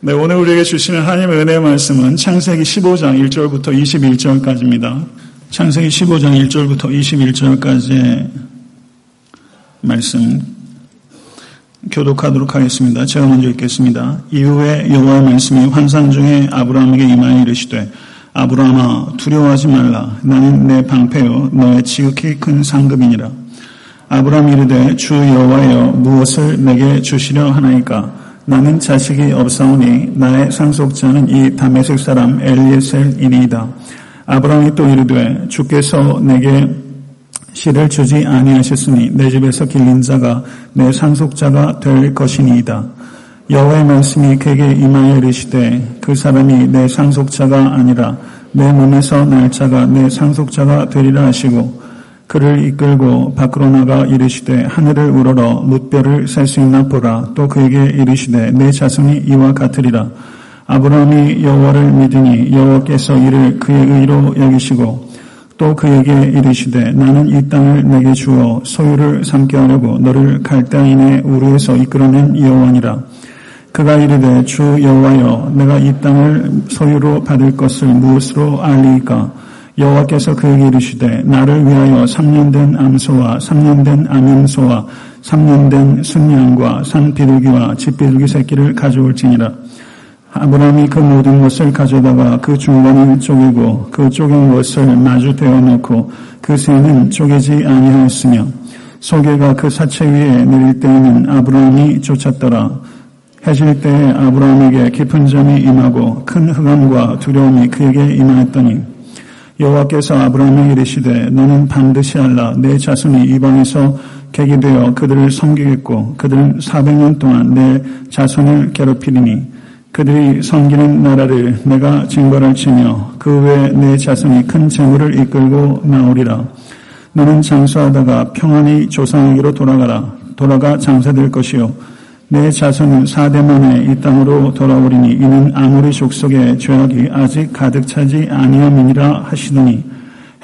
네, 오늘 우리에게 주시는 하나님의 은혜의 말씀은 창세기 15장 1절부터 21절까지입니다. 창세기 15장 1절부터 21절까지의 말씀 교독하도록 하겠습니다. 제가 먼저 읽겠습니다. 이후에 여호와의 말씀이 환상 중에 아브라함에게 임하여 이르시되 아브라함아 두려워하지 말라 나는 내 방패요 너의 지극히 큰 상급이니라 아브라함 이르되 주 여호와여 무엇을 내게 주시려 하나이까 나는 자식이 없사오니 나의 상속자는 이 다메섹 사람 엘리에셀이니이다. 아브라함이 또 이르되 주께서 내게 실을 주지 아니하셨으니 내 집에서 길린 자가 내 상속자가 될 것이니이다. 여호와의 말씀이 그에게 임하여 이르시되 그 사람이 내 상속자가 아니라 내 몸에서 날 자가 내 상속자가 되리라 하시고 그를 이끌고 밖으로 나가 이르시되 하늘을 우러러 뭇별을 셀 수 있나 보라. 또 그에게 이르시되 내 자손이 이와 같으리라. 아브라함이 여호와를 믿으니 여호와께서 이를 그의 의로 여기시고 또 그에게 이르시되 나는 이 땅을 내게 주어 소유를 삼게 하려고 너를 갈대인의 우르에서 이끌어낸 여호와니라. 그가 이르되 주 여호와여 내가 이 땅을 소유로 받을 것을 무엇으로 알리이까 여호와께서 그에게 이르시되 나를 위하여 3년 된 암소와 3년 된 암염소와 3년 된 순양과 산 비둘기와 집 비둘기 새끼를 가져올지니라. 아브라함이 그 모든 것을 가져다가 그 중간을 쪼개고 그 쪼갠 것을 마주 대어 놓고 그 새는 쪼개지 아니하였으며 소개가 그 사체 위에 내릴 때에는 아브라함이 쫓았더라. 해질 때에 아브라함에게 깊은 잠이 임하고 큰 흑암과 두려움이 그에게 임하였더니 여호와께서 아브라함에게 이르시되 너는 반드시 알라. 내 자손이 이방에서 객이 되어 그들을 섬기겠고 그들은 400년 동안 내 자손을 괴롭히리니 그들이 섬기는 나라를 내가 징벌할 치며 그 외에 내 자손이 큰 재물을 이끌고 나오리라. 너는 장수하다가 평안히 조상에게로 돌아가라. 돌아가 장사될 것이요 내 자손은 사대 만에 이 땅으로 돌아오리니 이는 아무리 족속의 죄악이 아직 가득 차지 아니함이니라 하시더니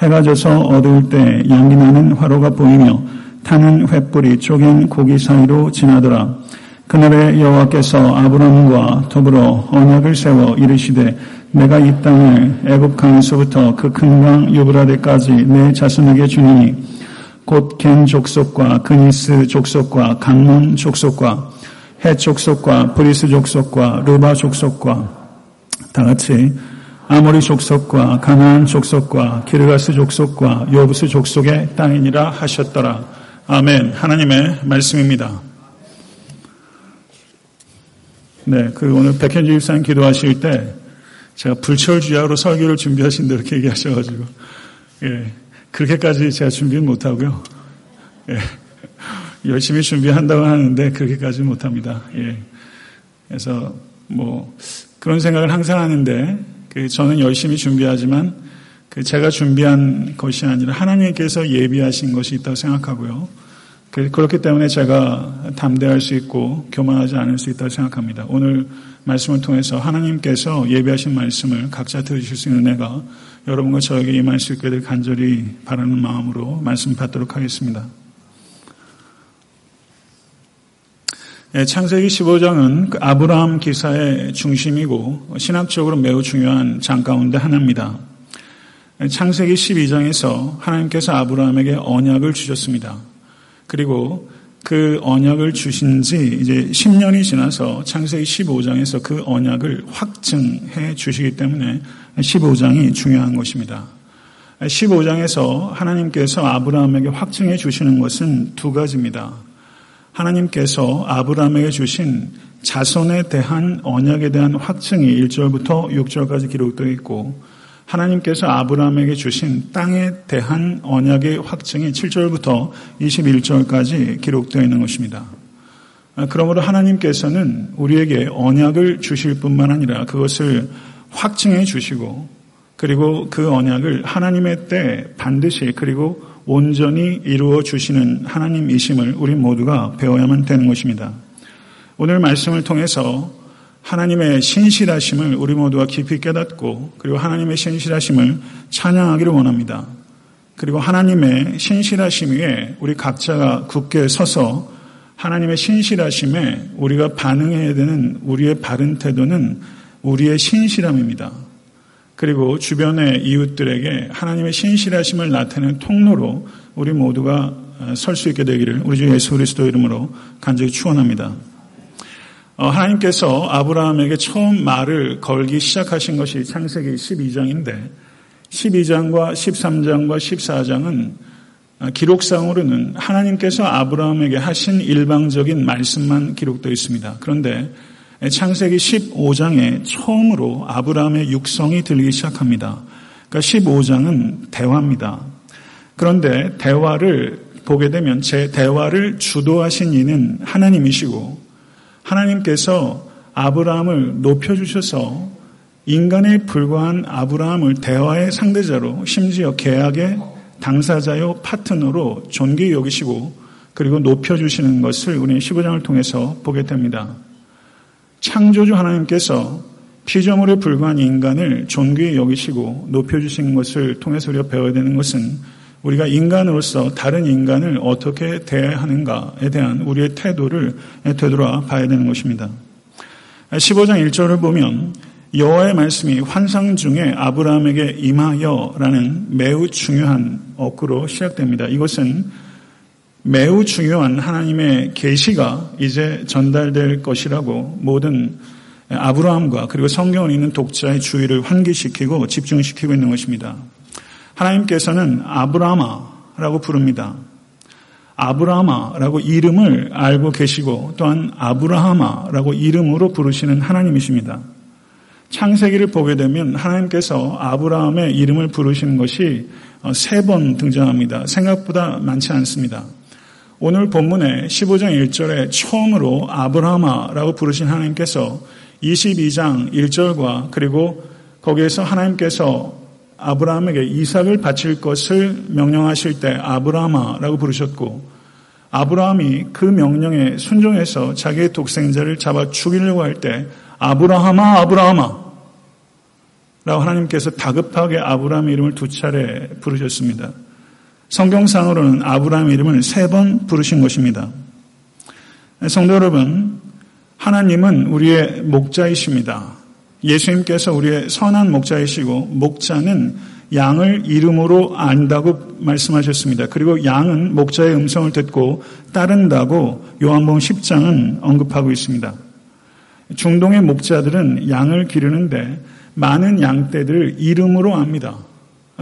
해가 져서 어두울 때 양기 나는 화로가 보이며 타는 횃불이 쪼갠 고기 사이로 지나더라. 그날에 여호와께서 아브라함과 더불어 언약을 세워 이르시되 내가 이 땅을 애굽 강에서부터 그 큰 강 유브라데까지 내 자손에게 주노니 곧 겐 족속과 그니스 족속과 갓몬 족속과 헷 족속과 브리스 족속과 르바 족속과 다 같이 아모리 족속과 가나안 족속과 기르가스 족속과 여부스 족속의 땅이니라 하셨더라. 아멘. 하나님의 말씀입니다. 네, 그 오늘 백현주 집사님 기도하실 때 제가 불철주야로 설교를 준비하신다 이렇게 얘기하셔가지고 예, 그렇게까지 제가 준비는 못하고요. 예, 열심히 준비한다고 하는데 그렇게까지 못합니다. 예. 그래서 뭐 그런 생각을 항상 하는데 그 저는 열심히 준비하지만 그 제가 준비한 것이 아니라 하나님께서 예비하신 것이 있다고 생각하고요. 그 그렇기 때문에 제가 담대할 수 있고 교만하지 않을 수 있다고 생각합니다. 오늘 말씀을 통해서 하나님께서 예비하신 말씀을 각자 들으실 수 있는 은혜가 여러분과 저에게 임할 수 있게 될 간절히 바라는 마음으로 말씀 받도록 하겠습니다. 창세기 15장은 그 아브라함 기사의 중심이고 신학적으로 매우 중요한 장 가운데 하나입니다. 예, 창세기 12장에서 하나님께서 아브라함에게 언약을 주셨습니다. 그리고 그 언약을 주신 지 이제 10년이 지나서 창세기 15장에서 그 언약을 확증해 주시기 때문에 15장이 중요한 것입니다. 15장에서 하나님께서 아브라함에게 확증해 주시는 것은 두 가지입니다. 하나님께서 아브라함에게 주신 자손에 대한 언약에 대한 확증이 1절부터 6절까지 기록되어 있고 하나님께서 아브라함에게 주신 땅에 대한 언약의 확증이 7절부터 21절까지 기록되어 있는 것입니다. 그러므로 하나님께서는 우리에게 언약을 주실 뿐만 아니라 그것을 확증해 주시고 그리고 그 언약을 하나님의 때 반드시 그리고 온전히 이루어 주시는 하나님이심을 우리 모두가 배워야만 되는 것입니다. 오늘 말씀을 통해서 하나님의 신실하심을 우리 모두가 깊이 깨닫고 그리고 하나님의 신실하심을 찬양하기를 원합니다. 그리고 하나님의 신실하심 위에 우리 각자가 굳게 서서 하나님의 신실하심에 우리가 반응해야 되는 우리의 바른 태도는 우리의 신실함입니다. 그리고 주변의 이웃들에게 하나님의 신실하심을 나타내는 통로로 우리 모두가 설 수 있게 되기를 우리 주 예수 그리스도 이름으로 간절히 축원합니다. 어, 하나님께서 아브라함에게 처음 말을 걸기 시작하신 것이 창세기 12장인데 12장과 13장과 14장은 기록상으로는 하나님께서 아브라함에게 하신 일방적인 말씀만 기록되어 있습니다. 그런데 창세기 15장에 처음으로 아브라함의 육성이 들리기 시작합니다. 그러니까 15장은 대화입니다. 그런데 대화를 보게 되면 제 대화를 주도하신 이는 하나님이시고 하나님께서 아브라함을 높여주셔서 인간에 불과한 아브라함을 대화의 상대자로 심지어 계약의 당사자요 파트너로 존귀 여기시고 그리고 높여주시는 것을 우리는 15장을 통해서 보게 됩니다. 창조주 하나님께서 피조물에 불과한 인간을 존귀히 여기시고 높여주신 것을 통해서 우리가 배워야 되는 것은 우리가 인간으로서 다른 인간을 어떻게 대해야 하는가에 대한 우리의 태도를 되돌아 봐야 되는 것입니다. 15장 1절을 보면 여호와의 말씀이 환상 중에 아브라함에게 임하여라는 매우 중요한 어구로 시작됩니다. 이것은 매우 중요한 하나님의 계시가 이제 전달될 것이라고 모든 아브라함과 그리고 성경을 읽는 독자의 주의를 환기시키고 집중시키고 있는 것입니다. 하나님께서는 아브라마라고 부릅니다. 아브라마라고 이름을 알고 계시고 또한 아브라하마라고 이름으로 부르시는 하나님이십니다. 창세기를 보게 되면 하나님께서 아브라함의 이름을 부르시는 것이 세 번 등장합니다. 생각보다 많지 않습니다. 오늘 본문의 15장 1절에 처음으로 아브라마라고 부르신 하나님께서 22장 1절과 그리고 거기에서 하나님께서 아브라함에게 이삭을 바칠 것을 명령하실 때 아브라마라고 부르셨고 아브라함이 그 명령에 순종해서 자기의 독생자를 잡아 죽이려고 할 때 아브라함아 아브라함아 라고 하나님께서 다급하게 아브라함의 이름을 두 차례 부르셨습니다. 성경상으로는 아브라함 이름을 세 번 부르신 것입니다. 성도 여러분, 하나님은 우리의 목자이십니다. 예수님께서 우리의 선한 목자이시고 목자는 양을 이름으로 안다고 말씀하셨습니다. 그리고 양은 목자의 음성을 듣고 따른다고 요한복음 10장은 언급하고 있습니다. 중동의 목자들은 양을 기르는데 많은 양떼들을 이름으로 압니다.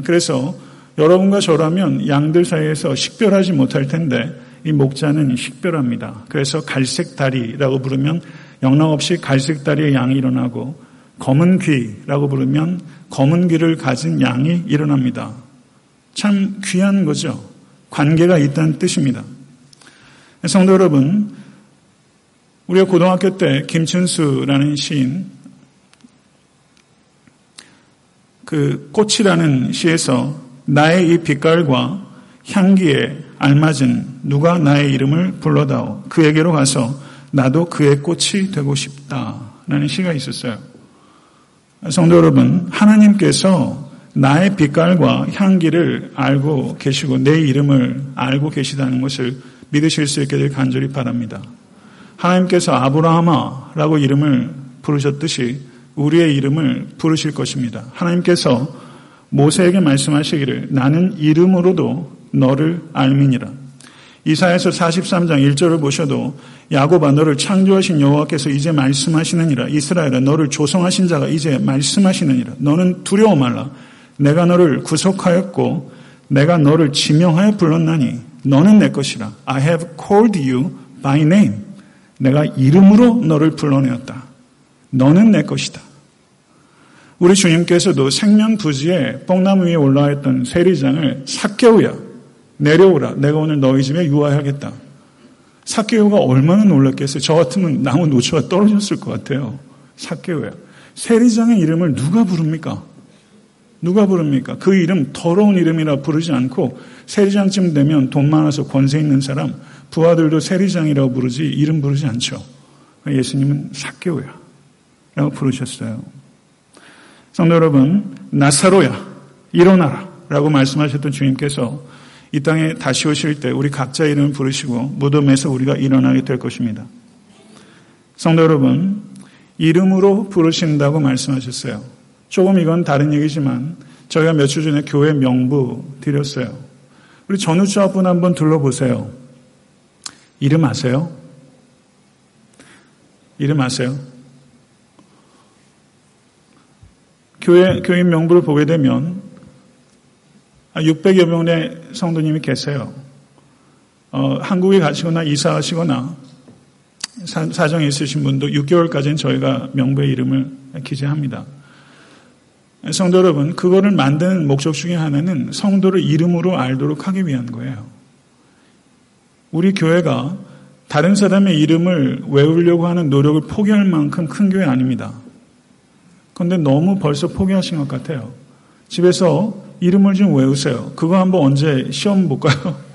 그래서 여러분과 저라면 양들 사이에서 식별하지 못할 텐데 이 목자는 식별합니다. 그래서 갈색 다리라고 부르면 영락없이 갈색 다리의 양이 일어나고 검은 귀라고 부르면 검은 귀를 가진 양이 일어납니다. 참 귀한 거죠. 관계가 있다는 뜻입니다. 성도 여러분, 우리가 고등학교 때 김춘수라는 시인 그 꽃이라는 시에서 나의 이 빛깔과 향기에 알맞은 누가 나의 이름을 불러다오. 그에게로 가서 나도 그의 꽃이 되고 싶다라는 시가 있었어요. 성도 여러분, 하나님께서 나의 빛깔과 향기를 알고 계시고 내 이름을 알고 계시다는 것을 믿으실 수 있게 될 간절히 바랍니다. 하나님께서 아브라함아라고 이름을 부르셨듯이 우리의 이름을 부르실 것입니다. 하나님께서 모세에게 말씀하시기를 나는 이름으로도 너를 알미니라. 이사에서 43장 1절을 보셔도 야곱아 너를 창조하신 여호와께서 이제 말씀하시느니라. 이스라엘아 너를 조성하신 자가 이제 말씀하시느니라. 너는 두려워 말라. 내가 너를 구속하였고 내가 너를 지명하여 불렀나니 너는 내 것이라. I have called you by name. 내가 이름으로 너를 불러내었다. 너는 내 것이다 우리 주님께서도 생명 부지에 뽕나무 위에 올라와 있던 세리장을 사개오야 내려오라 내가 오늘 너희 집에 유하하겠다. 사개오가 얼마나 놀랐겠어요. 저 같으면 나무 노초가 떨어졌을 것 같아요. 사개오야. 세리장의 이름을 누가 부릅니까? 누가 부릅니까? 그 이름 더러운 이름이라 부르지 않고 세리장쯤 되면 돈 많아서 권세 있는 사람 부하들도 세리장이라고 부르지 이름 부르지 않죠. 예수님은 사개오야 라고 부르셨어요. 성도 여러분, 나사로야, 일어나라. 라고 말씀하셨던 주님께서 이 땅에 다시 오실 때 우리 각자 이름을 부르시고 무덤에서 우리가 일어나게 될 것입니다. 성도 여러분, 이름으로 부르신다고 말씀하셨어요. 조금 이건 다른 얘기지만 저희가 며칠 전에 교회 명부 드렸어요. 우리 전우주합분 한번 둘러보세요. 이름 아세요? 이름 아세요? 교회, 교인 명부를 보게 되면 600여 명의 성도님이 계세요. 어, 한국에 가시거나 이사하시거나 사, 정이 있으신 분도 6개월까지는 저희가 명부의 이름을 기재합니다. 성도 여러분, 그거를 만드는 목적 중에 하나는 성도를 이름으로 알도록 하기 위한 거예요. 우리 교회가 다른 사람의 이름을 외우려고 하는 노력을 포기할 만큼 큰 교회 아닙니다. 그런데 너무 벌써 포기하신 것 같아요. 집에서 이름을 좀 외우세요. 그거 한번 언제 시험 볼까요?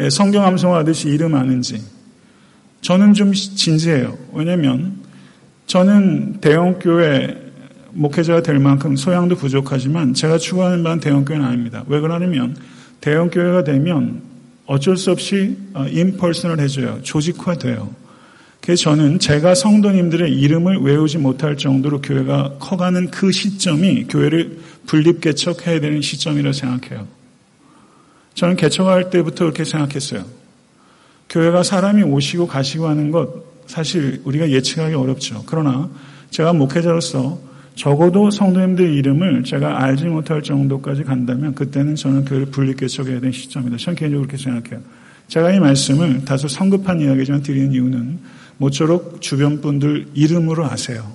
예, 성경 암송하듯이 이름 아는지. 저는 좀 진지해요. 왜냐면 저는 대형교회 목회자가 될 만큼 소양도 부족하지만 제가 추구하는 바는 대형교회는 아닙니다. 왜 그러냐면 대형교회가 되면 어쩔 수 없이 임펄슨을 어, 해줘요. 조직화돼요. 그래서 저는 제가 성도님들의 이름을 외우지 못할 정도로 교회가 커가는 그 시점이 교회를 분립개척해야 되는 시점이라고 생각해요. 저는 개척할 때부터 그렇게 생각했어요. 교회가 사람이 오시고 가시고 하는 것 사실 우리가 예측하기 어렵죠. 그러나 제가 목회자로서 적어도 성도님들 이름을 제가 알지 못할 정도까지 간다면 그때는 저는 교회를 분립개척해야 되는 시점이다. 저는 개인적으로 그렇게 생각해요. 제가 이 말씀을 다소 성급한 이야기지만 드리는 이유는 모쪼록 주변 분들 이름으로 아세요.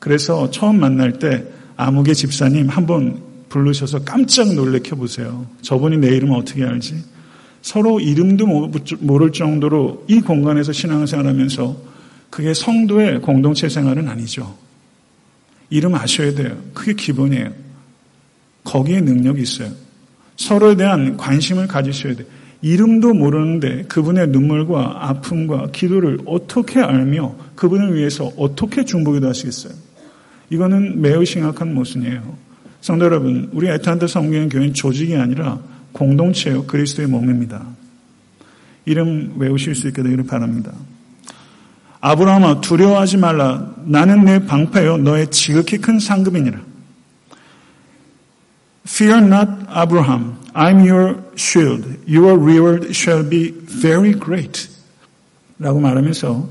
그래서 처음 만날 때 아무개 집사님 한번 부르셔서 깜짝 놀래켜 보세요. 저분이 내 이름을 어떻게 알지? 서로 이름도 모를 정도로 이 공간에서 신앙생활 하면서 그게 성도의 공동체 생활은 아니죠. 이름 아셔야 돼요. 그게 기본이에요. 거기에 능력이 있어요. 서로에 대한 관심을 가지셔야 돼요. 이름도 모르는데 그분의 눈물과 아픔과 기도를 어떻게 알며 그분을 위해서 어떻게 중보기도 하시겠어요? 이거는 매우 심각한 모순이에요. 성도 여러분, 우리 에탄드 성경 교회는 조직이 아니라 공동체요 그리스도의 몸입니다. 이름 외우실 수 있게 되기를 바랍니다. 아브라함아 두려워하지 말라. 나는 내 방패요 너의 지극히 큰 상급이니라. Fear not, Abraham. I'm your shield. Your reward shall be very great. 라고 말하면서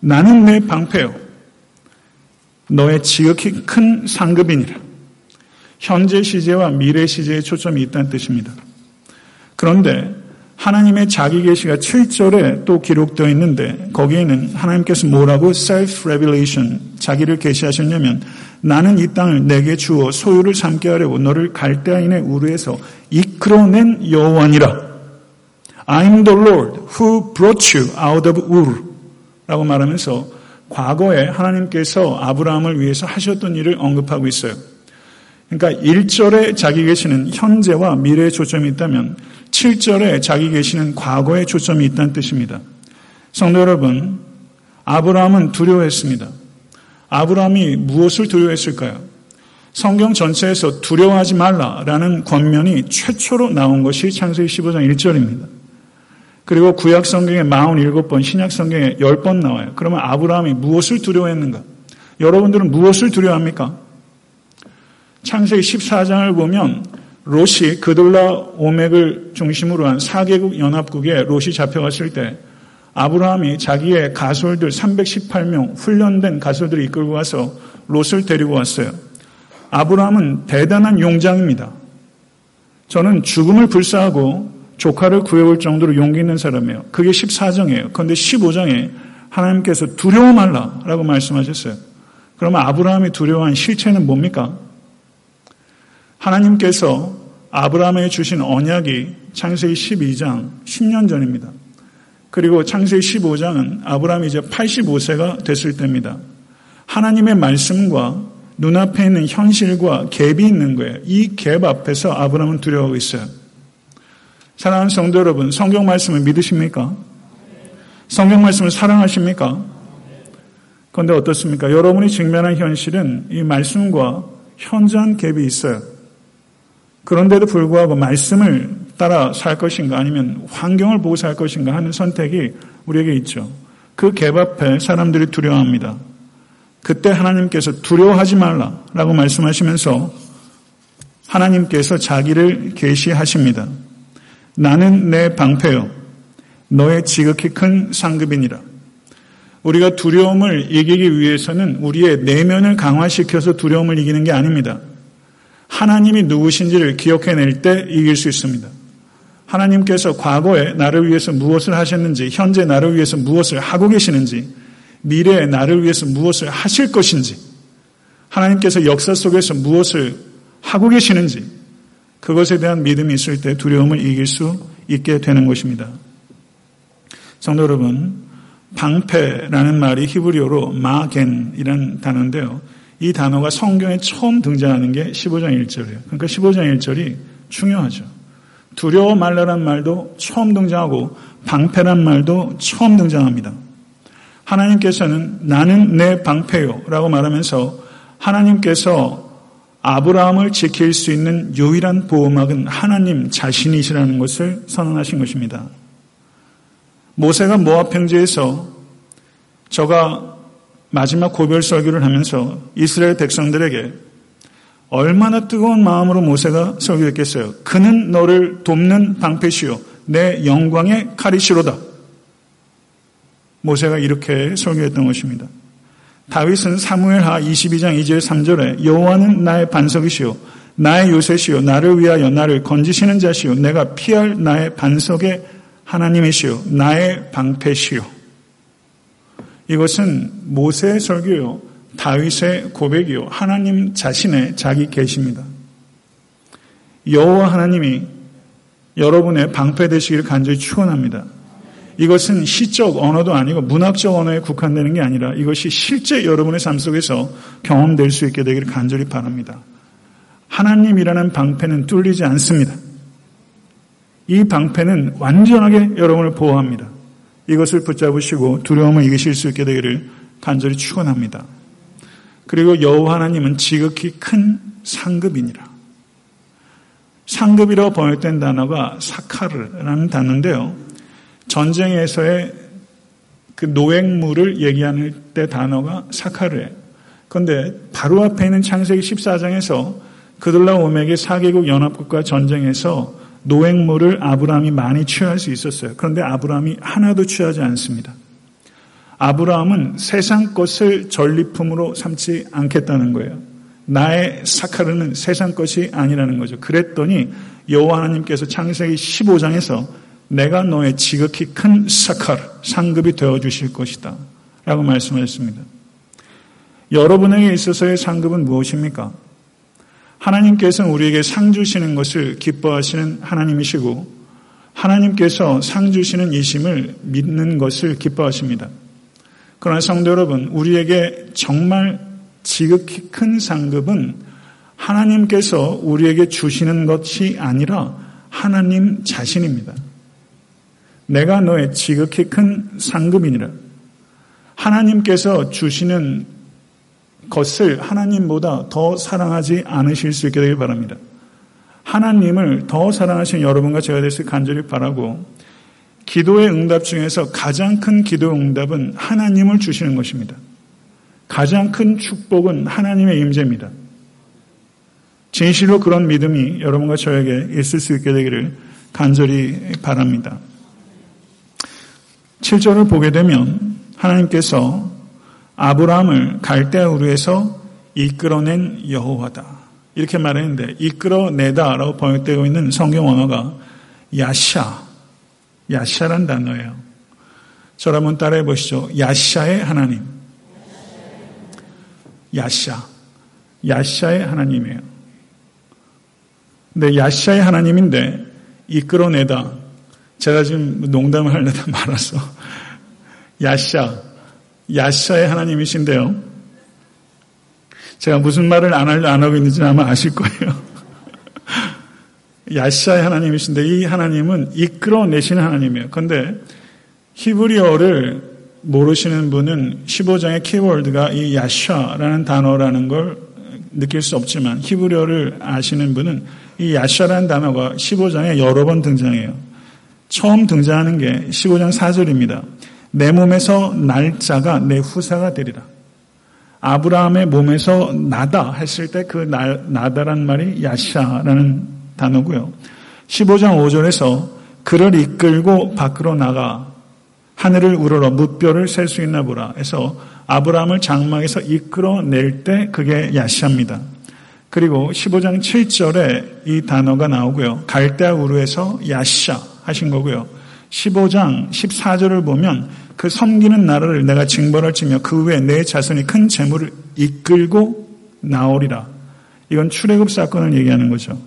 나는 내 방패요. 너의 지극히 큰 상급이니라. 현재 시제와 미래 시제에 초점이 있다는 뜻입니다. 그런데 하나님의 자기 계시가 7절에 또 기록되어 있는데 거기에는 하나님께서 뭐라고 self revelation 자기를 계시하셨냐면 나는 이 땅을 내게 주어 소유를 삼게 하려고 너를 갈대아인의 우르에서 이끌어낸 여호와니라. I'm the Lord who brought you out of Ur 라고 말하면서 과거에 하나님께서 아브라함을 위해서 하셨던 일을 언급하고 있어요. 그러니까 1절에 자기 계시는 현재와 미래에 초점이 있다면 7절에 자기 계시는 과거에 초점이 있다는 뜻입니다. 성도 여러분, 아브라함은 두려워했습니다. 아브라함이 무엇을 두려워했을까요? 성경 전체에서 두려워하지 말라라는 권면이 최초로 나온 것이 창세기 15장 1절입니다. 그리고 구약 성경에 47번, 신약 성경에 10번 나와요. 그러면 아브라함이 무엇을 두려워했는가? 여러분들은 무엇을 두려워합니까? 창세기 14장을 보면 롯이 그돌라 오맥을 중심으로 한 4개국 연합국에 롯이 잡혀갔을 때 아브라함이 자기의 가솔들 318명 훈련된 가솔들을 이끌고 와서 롯을 데리고 왔어요. 아브라함은 대단한 용장입니다. 저는 죽음을 불사하고 조카를 구해올 정도로 용기 있는 사람이에요. 그게 14장이에요. 그런데 15장에 하나님께서 두려워 말라라고 말씀하셨어요. 그러면 아브라함이 두려워한 실체는 뭡니까? 하나님께서 아브라함에게 주신 언약이 창세기 12장 10년 전입니다. 그리고 창세기 15장은 아브라함이 이제 85세가 됐을 때입니다. 하나님의 말씀과 눈앞에 있는 현실과 갭이 있는 거예요. 이 갭 앞에서 아브라함은 두려워하고 있어요. 사랑하는 성도 여러분, 성경 말씀을 믿으십니까? 성경 말씀을 사랑하십니까? 그런데 어떻습니까? 여러분이 직면한 현실은 이 말씀과 현저한 갭이 있어요. 그런데도 불구하고 말씀을 따라 살 것인가 아니면 환경을 보고 살 것인가 하는 선택이 우리에게 있죠. 그갭 앞에 사람들이 두려워합니다. 그때 하나님께서 두려워하지 말라라고 말씀하시면서 하나님께서 자기를 계시하십니다. 나는 내 방패요. 너의 지극히 큰 상급이니라. 우리가 두려움을 이기기 위해서는 우리의 내면을 강화시켜서 두려움을 이기는 게 아닙니다. 하나님이 누구신지를 기억해낼 때 이길 수 있습니다. 하나님께서 과거에 나를 위해서 무엇을 하셨는지, 현재 나를 위해서 무엇을 하고 계시는지, 미래에 나를 위해서 무엇을 하실 것인지, 하나님께서 역사 속에서 무엇을 하고 계시는지, 그것에 대한 믿음이 있을 때 두려움을 이길 수 있게 되는 것입니다. 성도 여러분, 방패라는 말이 히브리어로 마겐이라는 단어인데요. 이 단어가 성경에 처음 등장하는 게 15장 1절이에요. 그러니까 15장 1절이 중요하죠. 두려워 말라란 말도 처음 등장하고 방패란 말도 처음 등장합니다. 하나님께서는 나는 내 방패요 라고 말하면서 하나님께서 아브라함을 지킬 수 있는 유일한 보호막은 하나님 자신이시라는 것을 선언하신 것입니다. 모세가 모압 평지에서 저가 마지막 고별 설교를 하면서 이스라엘 백성들에게 얼마나 뜨거운 마음으로 모세가 설교했겠어요. 그는 너를 돕는 방패시요 내 영광의 칼이시로다. 모세가 이렇게 설교했던 것입니다. 다윗은 사무엘하 22장 2절 3절에 여호와는 나의 반석이시요 나의 요새시요 나를 위하여 나를 건지시는 자시요 내가 피할 나의 반석의 하나님이시요 나의 방패시요 이것은 모세의 설교요, 다윗의 고백이요, 하나님 자신의 자기 계십니다. 여호와 하나님이 여러분의 방패 되시기를 간절히 축원합니다. 이것은 시적 언어도 아니고 문학적 언어에 국한되는 게 아니라 이것이 실제 여러분의 삶 속에서 경험될 수 있게 되기를 간절히 바랍니다. 하나님이라는 방패는 뚫리지 않습니다. 이 방패는 완전하게 여러분을 보호합니다. 이것을 붙잡으시고 두려움을 이기실 수 있게 되기를 간절히 축원합니다. 그리고 여호와 하나님은 지극히 큰 상급이니라. 상급이라고 번역된 단어가 사카르라는 단어인데요. 전쟁에서의 그 노획물을 얘기하는 때 단어가 사카르예요. 그런데 바로 앞에 있는 창세기 14장에서 그들라 오맥의 사개국 연합국과 전쟁에서 노획물을 아브라함이 많이 취할 수 있었어요. 그런데 아브라함이 하나도 취하지 않습니다. 아브라함은 세상 것을 전리품으로 삼지 않겠다는 거예요. 나의 사카르는 세상 것이 아니라는 거죠. 그랬더니 여호와 하나님께서 창세기 15장에서 내가 너의 지극히 큰 사카르, 상급이 되어 주실 것이다. 라고 말씀하셨습니다. 여러분에게 있어서의 상급은 무엇입니까? 하나님께서는 우리에게 상 주시는 것을 기뻐하시는 하나님이시고 하나님께서 상 주시는 이심을 믿는 것을 기뻐하십니다. 그러나 성도 여러분, 우리에게 정말 지극히 큰 상급은 하나님께서 우리에게 주시는 것이 아니라 하나님 자신입니다. 내가 너의 지극히 큰 상급이니라. 하나님께서 주시는 것을 하나님보다 더 사랑하지 않으실 수 있게 되길 바랍니다. 하나님을 더 사랑하시는 여러분과 제가 될수 간절히 바라고 기도의 응답 중에서 가장 큰 기도 응답은 하나님을 주시는 것입니다. 가장 큰 축복은 하나님의 임재입니다. 진실로 그런 믿음이 여러분과 저에게 있을 수 있게 되기를 간절히 바랍니다. 7절을 보게 되면 하나님께서 아브라함을 갈대아우르에서 이끌어낸 여호와다. 이렇게 말했는데 이끌어내다라고 번역되고 있는 성경 언어가 야샤, 야샤란 단어예요. 저를 한번 따라해 보시죠. 야샤의 하나님. 야샤. 야샤의 하나님이에요. 근데 야샤의 하나님인데 이끌어내다. 제가 지금 농담을 하려다 말아서 야샤. 야샤의 하나님이신데요. 제가 무슨 말을 안, 하고 있는지 아마 아실 거예요. 야샤의 하나님이신데 이 하나님은 이끌어내시는 하나님이에요. 그런데 히브리어를 모르시는 분은 15장의 키워드가 이 야샤라는 단어라는 걸 느낄 수 없지만 히브리어를 아시는 분은 이 야샤라는 단어가 15장에 여러 번 등장해요. 처음 등장하는 게 15장 4절입니다. 내 몸에서 날짜가 내 후사가 되리라. 아브라함의 몸에서 나다 했을 때 그 나다란 말이 야샤라는 단어고요. 15장 5절에서 그를 이끌고 밖으로 나가 하늘을 우러러 무뼈를 셀 수 있나 보라 해서 아브라함을 장막에서 이끌어낼 때 그게 야시합니다. 그리고 15장 7절에 이 단어가 나오고요. 갈대아 우르에서 야샤 하신 거고요. 15장 14절을 보면 그 섬기는 나라를 내가 징벌할 지며 그 후에 내 자손이 큰 재물을 이끌고 나오리라. 이건 출애굽 사건을 얘기하는 거죠.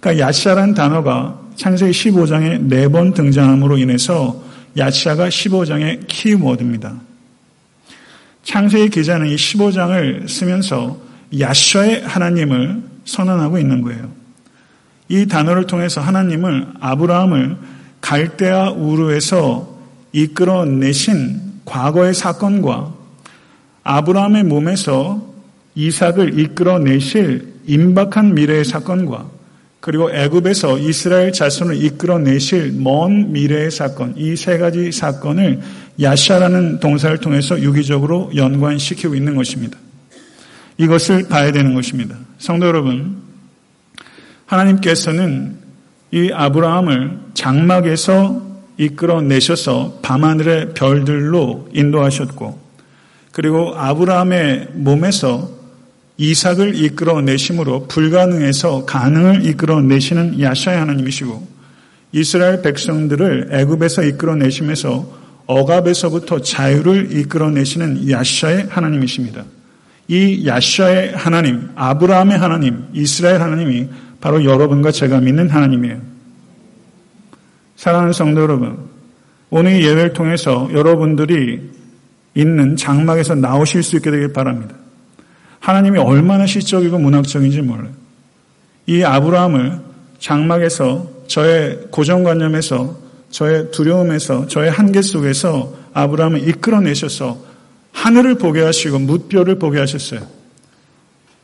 그러니까 야샤라는 단어가 창세기 15장에 네 번 등장함으로 인해서 야샤가 15장의 키워드입니다. 창세기 기자는 이 15장을 쓰면서 야샤의 하나님을 선언하고 있는 거예요. 이 단어를 통해서 하나님을 아브라함을 갈대아 우르에서 이끌어내신 과거의 사건과 아브라함의 몸에서 이삭을 이끌어내실 임박한 미래의 사건과 그리고 애굽에서 이스라엘 자손을 이끌어내실 먼 미래의 사건, 이 세 가지 사건을 야샤라는 동사를 통해서 유기적으로 연관시키고 있는 것입니다. 이것을 봐야 되는 것입니다. 성도 여러분, 하나님께서는 이 아브라함을 장막에서 이끌어내셔서 밤하늘의 별들로 인도하셨고, 그리고 아브라함의 몸에서 이삭을 이끌어내심으로 불가능해서 가능을 이끌어내시는 야샤의 하나님이시고 이스라엘 백성들을 애굽에서 이끌어내시면서 억압에서부터 자유를 이끌어내시는 야샤의 하나님이십니다. 이 야샤의 하나님, 아브라함의 하나님, 이스라엘 하나님이 바로 여러분과 제가 믿는 하나님이에요. 사랑하는 성도 여러분, 오늘 예배를 통해서 여러분들이 있는 장막에서 나오실 수 있게 되길 바랍니다. 하나님이 얼마나 시적이고 문학적인지 몰라요. 이 아브라함을 장막에서 저의 고정관념에서 저의 두려움에서 저의 한계 속에서 아브라함을 이끌어내셔서 하늘을 보게 하시고 뭇별을 보게 하셨어요.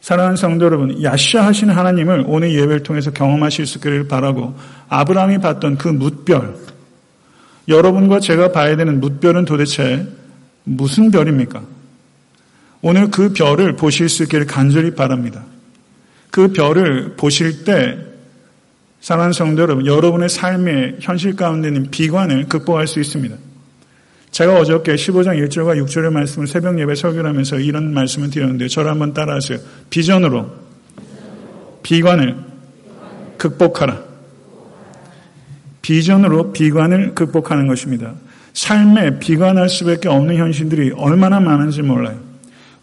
사랑하는 성도 여러분, 야샤 하시는 하나님을 오늘 예배를 통해서 경험하실 수 있기를 바라고 아브라함이 봤던 그 뭇별, 여러분과 제가 봐야 되는 뭇별은 도대체 무슨 별입니까? 오늘 그 별을 보실 수 있기를 간절히 바랍니다. 그 별을 보실 때 사랑하는 성도 여러분, 여러분의 삶의 현실 가운데 있는 비관을 극복할 수 있습니다. 제가 어저께 15장 1절과 6절의 말씀을 새벽 예배 설교하면서 이런 말씀을 드렸는데 저를 한번 따라하세요. 비전으로 비관을 극복하라. 비전으로 비관을 극복하는 것입니다. 삶에 비관할 수밖에 없는 현실들이 얼마나 많은지 몰라요.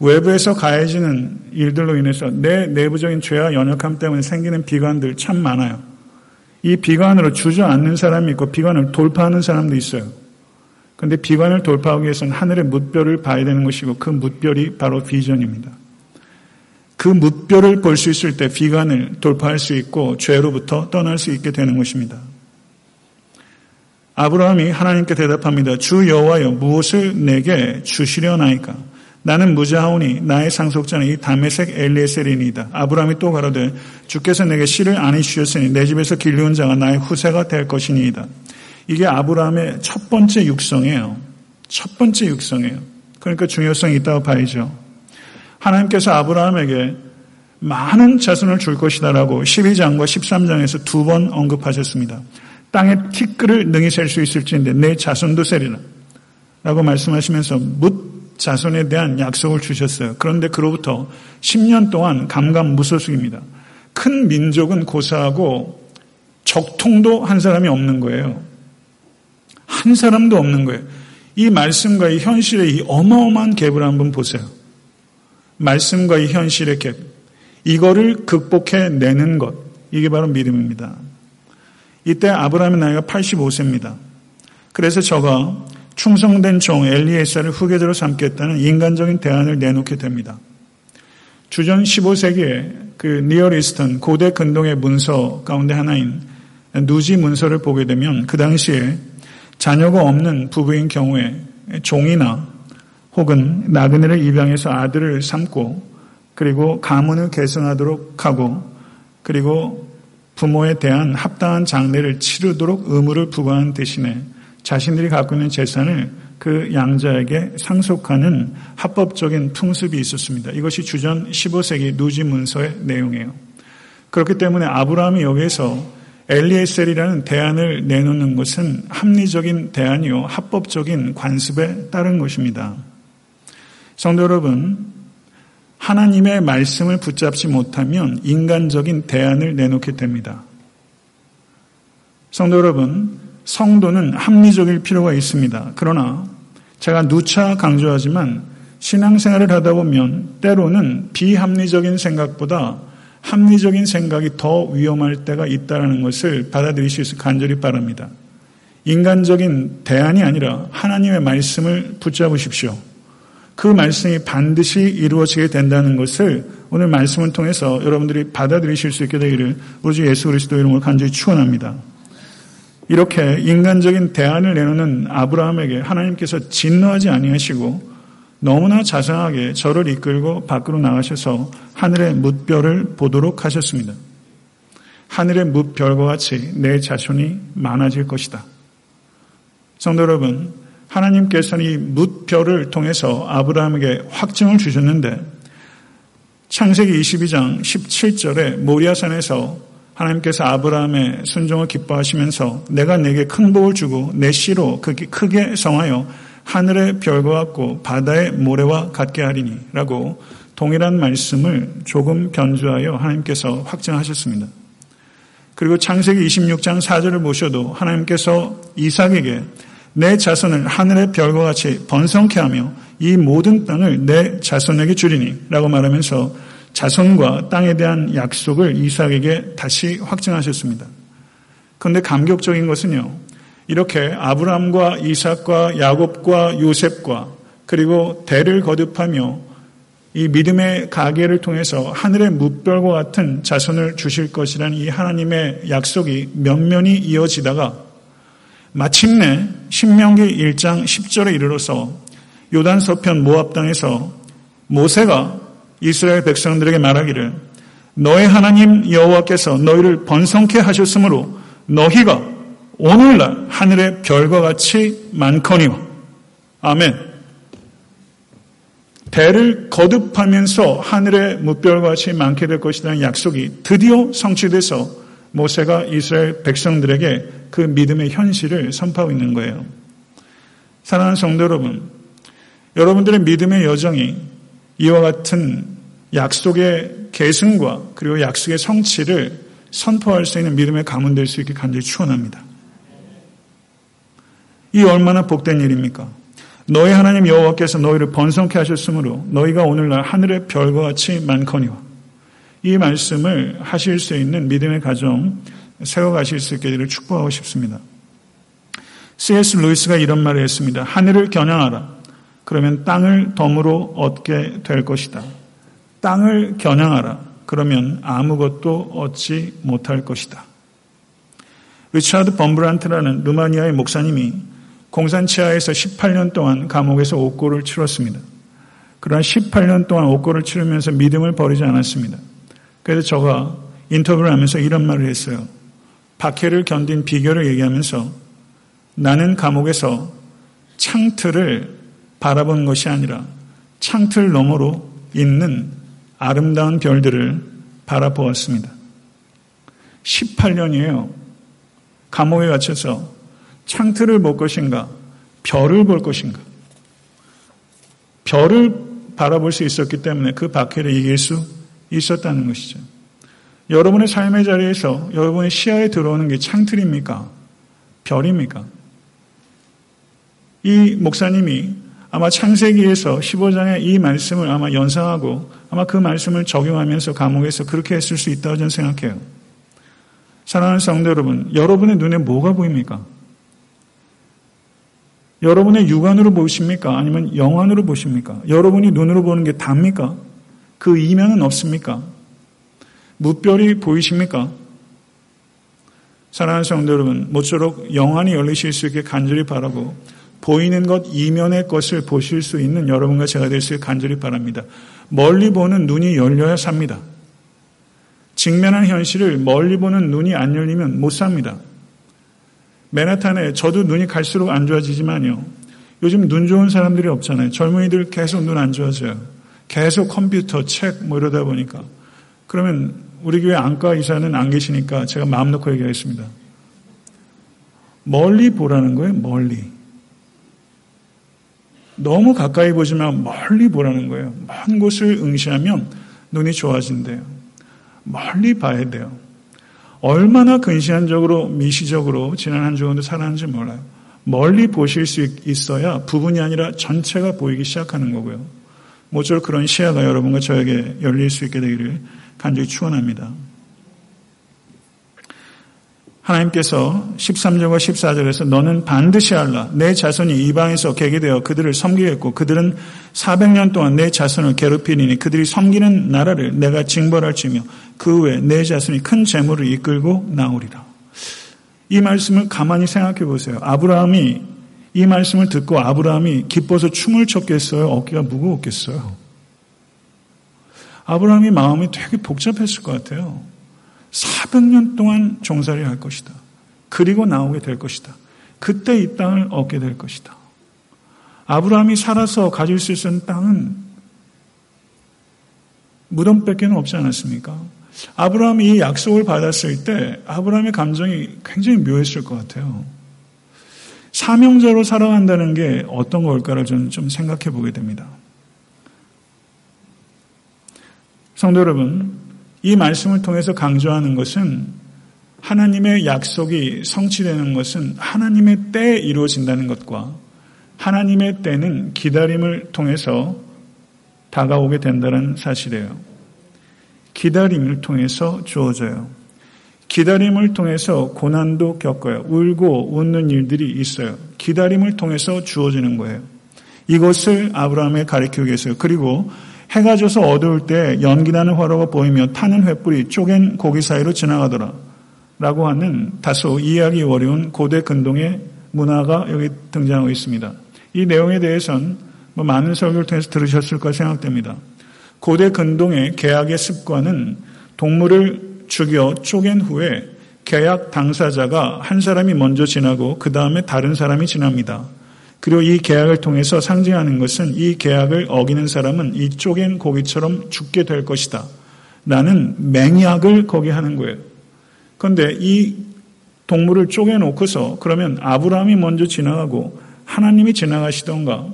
외부에서 가해지는 일들로 인해서 내 내부적인 죄와 연약함 때문에 생기는 비관들 참 많아요. 이 비관으로 주저앉는 사람이 있고 비관을 돌파하는 사람도 있어요. 그런데 비관을 돌파하기 위해서는 하늘의 뭇별을 봐야 되는 것이고 그 뭇별이 바로 비전입니다. 그 뭇별을 볼 수 있을 때 비관을 돌파할 수 있고 죄로부터 떠날 수 있게 되는 것입니다. 아브라함이 하나님께 대답합니다. 주 여호와여 무엇을 내게 주시려나이까? 나는 무자하오니 나의 상속자는 이 다메색 엘리에셀이니이다. 아브라함이 또 가로되 주께서 내게 씨를 안이 주셨으니 내 집에서 길리온 자가 나의 후세가 될 것이니이다. 이게 아브라함의 첫 번째 육성이에요. 첫 번째 육성이에요. 그러니까 중요성이 있다고 봐야죠. 하나님께서 아브라함에게 많은 자손을 줄 것이다라고 12장과 13장에서 두 번 언급하셨습니다. 땅에 티끌을 능히 셀 수 있을지인데 내 자손도 세리라. 라고 말씀하시면서 묻 자손에 대한 약속을 주셨어요. 그런데 그로부터 10년 동안 감감무소식입니다. 큰 민족은 고사하고 적통도 한 사람이 없는 거예요. 한 사람도 없는 거예요. 이 말씀과 이 현실의 이 어마어마한 갭을 한번 보세요. 말씀과 이 현실의 갭. 이거를 극복해 내는 것. 이게 바로 믿음입니다. 이때 아브라함의 나이가 85세입니다. 그래서 저가 충성된 종 엘리에사를 후계자로 삼겠다는 인간적인 대안을 내놓게 됩니다. 주전 15세기에 그 니어리스턴 고대 근동의 문서 가운데 하나인 누지 문서를 보게 되면 그 당시에 자녀가 없는 부부인 경우에 종이나 혹은 나그네를 입양해서 아들을 삼고 그리고 가문을 계승하도록 하고 그리고 부모에 대한 합당한 장례를 치르도록 의무를 부과한 대신에 자신들이 갖고 있는 재산을 그 양자에게 상속하는 합법적인 풍습이 있었습니다. 이것이 주전 15세기 누지 문서의 내용이에요. 그렇기 때문에 아브라함이 여기에서 엘리에셀이라는 대안을 내놓는 것은 합리적인 대안이요 합법적인 관습에 따른 것입니다. 성도 여러분, 하나님의 말씀을 붙잡지 못하면 인간적인 대안을 내놓게 됩니다. 성도 여러분, 성도는 합리적일 필요가 있습니다. 그러나 제가 누차 강조하지만 신앙생활을 하다 보면 때로는 비합리적인 생각보다 합리적인 생각이 더 위험할 때가 있다는 것을 받아들이실 수 간절히 바랍니다. 인간적인 대안이 아니라 하나님의 말씀을 붙잡으십시오. 그 말씀이 반드시 이루어지게 된다는 것을 오늘 말씀을 통해서 여러분들이 받아들이실 수 있게 되기를 우리 주 예수 그리스도 이름으로 간절히 축원합니다. 이렇게 인간적인 대안을 내놓는 아브라함에게 하나님께서 진노하지 아니하시고 너무나 자상하게 저를 이끌고 밖으로 나가셔서 하늘의 뭇별을 보도록 하셨습니다. 하늘의 뭇별과 같이 내 자손이 많아질 것이다. 성도 여러분, 하나님께서는 이 뭇별을 통해서 아브라함에게 확증을 주셨는데 창세기 22장 17절에 모리아산에서 하나님께서 아브라함의 순종을 기뻐하시면서 내가 내게 큰 복을 주고 내 씨로 크게 성하여 하늘의 별과 같고 바다의 모래와 같게 하리니 라고 동일한 말씀을 조금 변주하여 하나님께서 확정하셨습니다. 그리고 창세기 26장 4절을 보셔도 하나님께서 이삭에게 내 자손을 하늘의 별과 같이 번성케 하며 이 모든 땅을 내 자손에게 주리니 라고 말하면서 자손과 땅에 대한 약속을 이삭에게 다시 확증하셨습니다. 그런데 감격적인 것은요. 이렇게 아브라함과 이삭과 야곱과 요셉과 그리고 대를 거듭하며 이 믿음의 가계를 통해서 하늘의 뭇별과 같은 자손을 주실 것이라는 이 하나님의 약속이 면면이 이어지다가 마침내 신명기 1장 10절에 이르러서 요단 서편 모압 땅에서 모세가 이스라엘 백성들에게 말하기를 너의 하나님 여호와께서 너희를 번성케 하셨으므로 너희가 오늘날 하늘의 별과 같이 많거니와 아멘. 대를 거듭하면서 하늘의 무별과 같이 많게 될 것이라는 약속이 드디어 성취돼서 모세가 이스라엘 백성들에게 그 믿음의 현실을 선포하고 있는 거예요. 사랑하는 성도 여러분, 여러분들의 믿음의 여정이 이와 같은 약속의 계승과 그리고 약속의 성취를 선포할 수 있는 믿음의 가문 될 수 있게 간절히 축원합니다. 이 얼마나 복된 일입니까? 너희 하나님 여호와께서 너희를 번성케 하셨으므로 너희가 오늘날 하늘의 별과 같이 많거니와 이 말씀을 하실 수 있는 믿음의 가정 세워가실 수 있게 되기를 축복하고 싶습니다. C.S. 루이스가 이런 말을 했습니다. 하늘을 겨냥하라. 그러면 땅을 덤으로 얻게 될 것이다. 땅을 겨냥하라. 그러면 아무것도 얻지 못할 것이다. 리차드 범브란트라는 루마니아의 목사님이 공산치하에서 18년 동안 감옥에서 옥고를 치렀습니다. 그러나 18년 동안 옥고를 치르면서 믿음을 버리지 않았습니다. 그래서 저가 인터뷰를 하면서 이런 말을 했어요. 박해를 견딘 비결을 얘기하면서 나는 감옥에서 창틀을 바라본 것이 아니라 창틀 너머로 있는 아름다운 별들을 바라보았습니다. 18년이에요. 감옥에 갇혀서 창틀을 볼 것인가? 별을 볼 것인가? 별을 바라볼 수 있었기 때문에 그 박해를 이길 수 있었다는 것이죠. 여러분의 삶의 자리에서 여러분의 시야에 들어오는 게 창틀입니까? 별입니까? 이 목사님이 아마 창세기에서 15장의 이 말씀을 아마 연상하고 아마 그 말씀을 적용하면서 감옥에서 그렇게 했을 수 있다고 저는 생각해요. 사랑하는 성도 여러분, 여러분의 눈에 뭐가 보입니까? 여러분의 육안으로 보십니까? 아니면 영안으로 보십니까? 여러분이 눈으로 보는 게 답니까? 그 이면은 없습니까? 무별이 보이십니까? 사랑하는 성도 여러분, 모쪼록 영안이 열리실 수 있게 간절히 바라고 보이는 것 이면의 것을 보실 수 있는 여러분과 제가 있게 간절히 바랍니다. 멀리 보는 눈이 열려야 삽니다. 직면한 현실을 멀리 보는 눈이 안 열리면 못 삽니다. 맨하탄에 저도 눈이 갈수록 안 좋아지지만요. 요즘 눈 좋은 사람들이 없잖아요. 젊은이들 계속 눈 안 좋아져요. 계속 컴퓨터, 책, 뭐 이러다 보니까. 그러면 우리 교회 안과 의사는 안 계시니까 제가 마음 놓고 얘기하겠습니다. 멀리 보라는 거예요, 멀리. 너무 가까이 보지만 멀리 보라는 거예요. 먼 곳을 응시하면 눈이 좋아진대요. 멀리 봐야 돼요. 얼마나 근시안적으로 미시적으로 지난 한 주간도 살았는지 몰라요. 멀리 보실 수 있어야 부분이 아니라 전체가 보이기 시작하는 거고요. 모쪼록 그런 시야가 여러분과 저에게 열릴 수 있게 되기를 간절히 축원합니다. 하나님께서 13절과 14절에서 너는 반드시 알라. 내 자손이 이방에서 개게 되어 그들을 섬기겠고 그들은 400년 동안 내 자손을 괴롭히니 그들이 섬기는 나라를 내가 징벌할지며 그 후에 내 자손이 큰 재물을 이끌고 나오리라. 이 말씀을 가만히 생각해 보세요. 아브라함이 이 말씀을 듣고 아브라함이 기뻐서 춤을 췄겠어요? 어깨가 무거웠겠어요? 아브라함이 마음이 되게 복잡했을 것 같아요. 400년 동안 종살이 할 것이다. 그리고 나오게 될 것이다. 그때 이 땅을 얻게 될 것이다. 아브라함이 살아서 가질 수 있는 땅은 무덤밖에 없지 않았습니까? 아브라함이 이 약속을 받았을 때 아브라함의 감정이 굉장히 묘했을 것 같아요. 사명자로 살아간다는 게 어떤 걸까를 저는 좀 생각해 보게 됩니다. 성도 여러분, 이 말씀을 통해서 강조하는 것은 하나님의 약속이 성취되는 것은 하나님의 때에 이루어진다는 것과 하나님의 때는 기다림을 통해서 다가오게 된다는 사실이에요. 기다림을 통해서 주어져요. 기다림을 통해서 고난도 겪어요. 울고 웃는 일들이 있어요. 기다림을 통해서 주어지는 거예요. 이것을 아브라함에 가르치고 계세요. 그리고 해가 져서 어두울 때 연기나는 화로가 보이며 타는 횃불이 쪼갠 고기 사이로 지나가더라. 라고 하는 다소 이해하기 어려운 고대 근동의 문화가 여기 등장하고 있습니다. 이 내용에 대해서는 뭐 많은 설교를 통해서 들으셨을 까 생각됩니다. 고대 근동의 계약의 습관은 동물을 죽여 쪼갠 후에 계약 당사자가 한 사람이 먼저 지나고 그 다음에 다른 사람이 지납니다. 그리고 이 계약을 통해서 상징하는 것은 이 계약을 어기는 사람은 이 쪼갠 고기처럼 죽게 될 것이다. 라는 맹약을 거기 하는 거예요. 그런데 이 동물을 쪼개놓고서 그러면 아브라함이 먼저 지나가고 하나님이 지나가시던가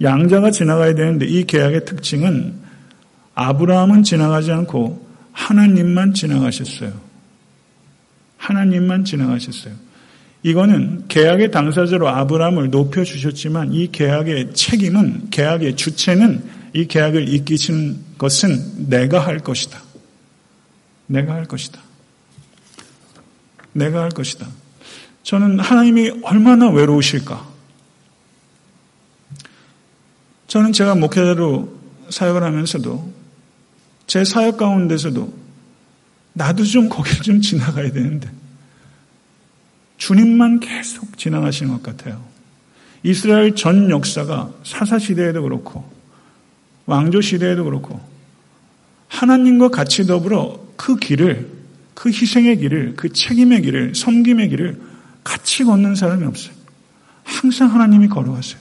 양자가 지나가야 되는데 이 계약의 특징은 아브라함은 지나가지 않고 하나님만 지나가셨어요. 하나님만 지나가셨어요. 이거는 계약의 당사자로 아브라함을 높여 주셨지만 이 계약의 책임은, 계약의 주체는 이 계약을 이기시는 것은 내가 할 것이다. 내가 할 것이다. 내가 할 것이다. 저는 하나님이 얼마나 외로우실까? 저는 제가 목회자로 사역을 하면서도 제 사역 가운데서도 나도 좀 거기를 좀 지나가야 되는데 주님만 계속 지나가시는 것 같아요. 이스라엘 전 역사가 사사 시대에도 그렇고 왕조 시대에도 그렇고 하나님과 같이 더불어 그 길을 그 희생의 길을 그 책임의 길을 섬김의 길을 같이 걷는 사람이 없어요. 항상 하나님이 걸어가세요.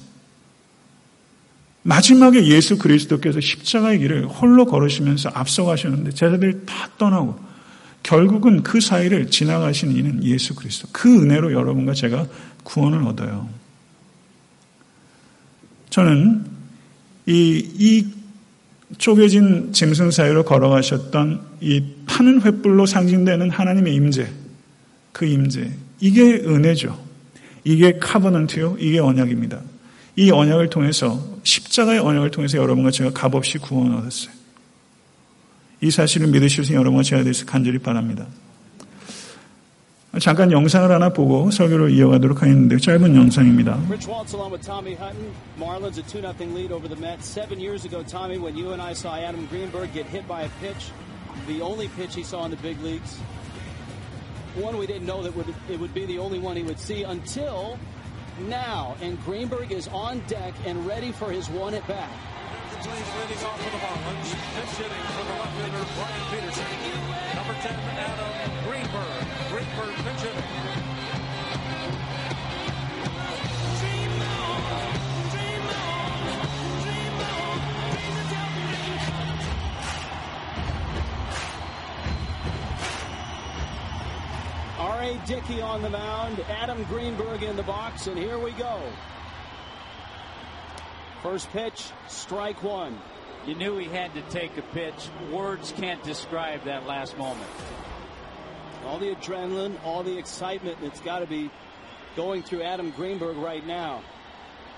마지막에 예수 그리스도께서 십자가의 길을 홀로 걸으시면서 앞서가시는데 제자들이 다 떠나고 결국은 그 사이를 지나가신 이는 예수 그리스도. 그 은혜로 여러분과 제가 구원을 얻어요. 저는 이, 이 쪼개진 짐승 사이로 걸어가셨던 이 파는 횃불로 상징되는 하나님의 임재, 그 임재. 이게 은혜죠. 이게 카버넌트요. 이게 언약입니다. 이 언약을 통해서 십자가의 언약을 통해서 여러분과 제가 값없이 구원을 얻었어요. 이 사실을 믿으실 수 있는 여러분과 제가 되서 간절히 바랍니다. 잠깐 영상을 하나 보고 설교를 이어가도록 하겠는데 짧은 영상입니다. Rich Waltz along with Tommy Hutton. Marlins a 2-0 lead over the Mets. Seven years ago, Tommy, when you and I saw Adam Greenberg get hit by a pitch, the only pitch he saw in the big leagues, one we didn't know that would, it would be the only one he would see until now. And Greenberg is on deck and ready for his one at bat. Leading off for the Marlins. Hitting for the left-hander Brian Peterson. Number 10 R.A. Dickey on the mound, Adam Greenberg in the box, and here we go. First pitch, strike one. You knew he had to take a pitch. Words can't describe that last moment. All the adrenaline, all the excitement that's got to be going through Adam Greenberg right now.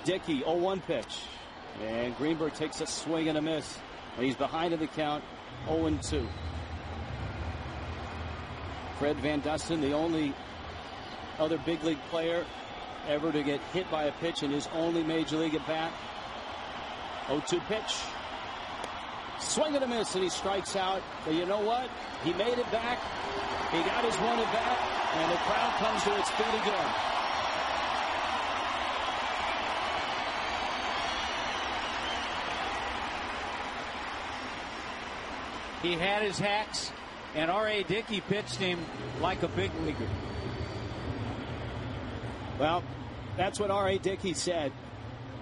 Dickey, 0-1 pitch. And Greenberg takes a swing and a miss. And he's behind in the count, 0-2. Fred Van Dusen, the only other big league player ever to get hit by a pitch in his only major league at bat. 0-2 pitch. Swing and a miss, and he strikes out. But you know what? He made it back. He got his one at bat, and the crowd comes to its feet again. He had his hacks, and R.A. Dickey pitched him like a big leaguer. Well, that's what R.A. Dickey said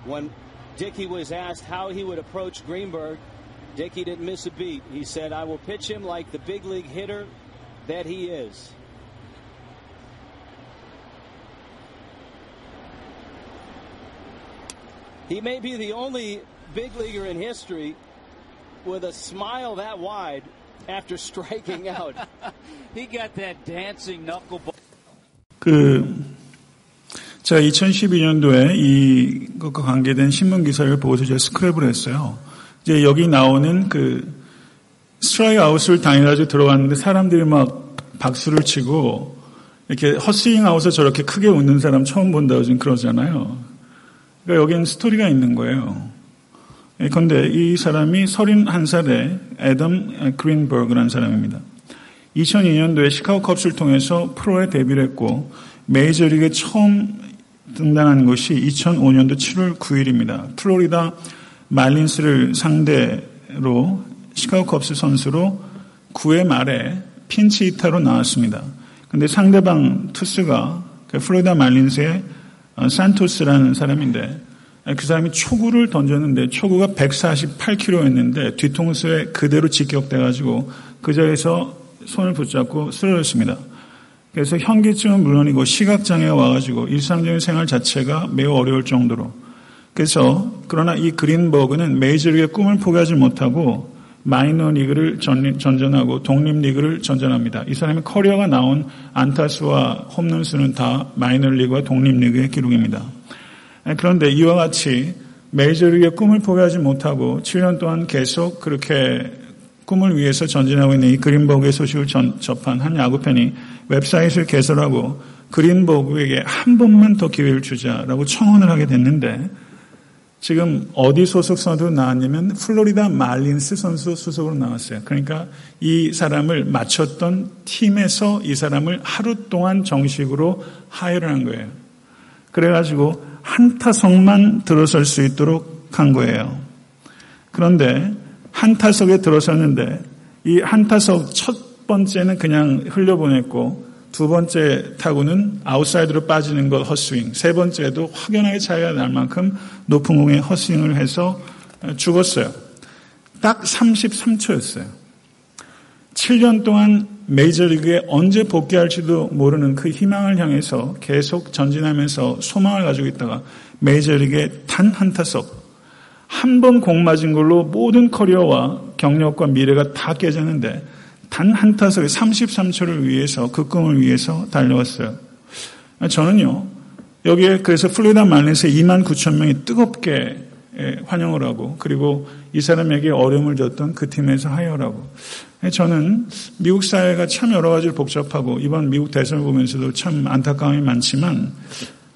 when Dickey was asked how he would approach Greenberg. Dickey didn't miss a beat. He said, I will pitch him like the big league hitter that he is. He may be the only big leaguer in history with a smile that wide after striking out. he got that dancing knuckleball. 그 제가 2012년도에 이것과 관계된 신문 기사를 보고서 제가 스크랩을 했어요. 이제 여기 나오는 그 스트라이크 아웃을 당해가지고 들어갔는데 사람들이 막 박수를 치고 이렇게 헛스윙 아웃을 저렇게 크게 웃는 사람 처음 본다고 지금 그러잖아요. 그러니까 여기는 스토리가 있는 거예요. 그런데 이 사람이 31살의 애덤 그린버그라는 사람입니다. 2002년도에 시카고 컵스를 통해서 프로에 데뷔를 했고 메이저리그에 처음 등단한 것이 2005년도 7월 9일입니다. 플로리다 말린스를 상대로 시카고 컵스 선수로 9회 말에 핀치 히타로 나왔습니다. 근데 상대방 투수가 그 플로리다 말린스의 산토스라는 사람인데 그 사람이 초구를 던졌는데 초구가 148km였는데 뒤통수에 그대로 직격돼가지고 그 자리에서 손을 붙잡고 쓰러졌습니다. 그래서 현기증은 물론이고 시각장애가 와가지고 일상적인 생활 자체가 매우 어려울 정도로 그래서 그러나 이 그린버그는 메이저리그의 꿈을 포기하지 못하고 마이너 리그를 전전하고 독립 리그를 전전합니다. 이 사람의 커리어가 나온 안타수와 홈런 수는 다 마이너 리그와 독립 리그의 기록입니다. 그런데 이와 같이 메이저리그의 꿈을 포기하지 못하고 7년 동안 계속 그렇게 꿈을 위해서 전진하고 있는 이 그린버그의 소식을 전, 접한 한 야구팬이 웹사이트를 개설하고 그린버그에게 한 번만 더 기회를 주자라고 청원을 하게 됐는데 지금 어디 소속 선수로 나왔냐면 플로리다 말린스 선수 소속으로 나왔어요. 그러니까 이 사람을 맞췄던 팀에서 이 사람을 하루 동안 정식으로 hire를 한 거예요. 그래가지고 한 타석만 들어설 수 있도록 한 거예요. 그런데 한 타석에 들어섰는데 이 한 타석 첫 번째는 그냥 흘려보냈고 두 번째 타구는 아웃사이드로 빠지는 것 헛스윙. 세 번째도 확연하게 차이가 날 만큼 높은 공에 헛스윙을 해서 죽었어요. 딱 33초였어요. 7년 동안 메이저리그에 언제 복귀할지도 모르는 그 희망을 향해서 계속 전진하면서 소망을 가지고 있다가 메이저리그에 단 한 타석, 한 번 공 맞은 걸로 모든 커리어와 경력과 미래가 다 깨졌는데 단 한 타석에 33초를 위해서 그 꿈을 위해서 달려왔어요. 저는요, 여기에 그래서 플로리다 말린스에 2만 9천 명이 뜨겁게 환영을 하고 그리고 이 사람에게 어려움을 줬던 그 팀에서 하여라고. 저는 미국 사회가 참 여러 가지로 복잡하고 이번 미국 대선을 보면서도 참 안타까움이 많지만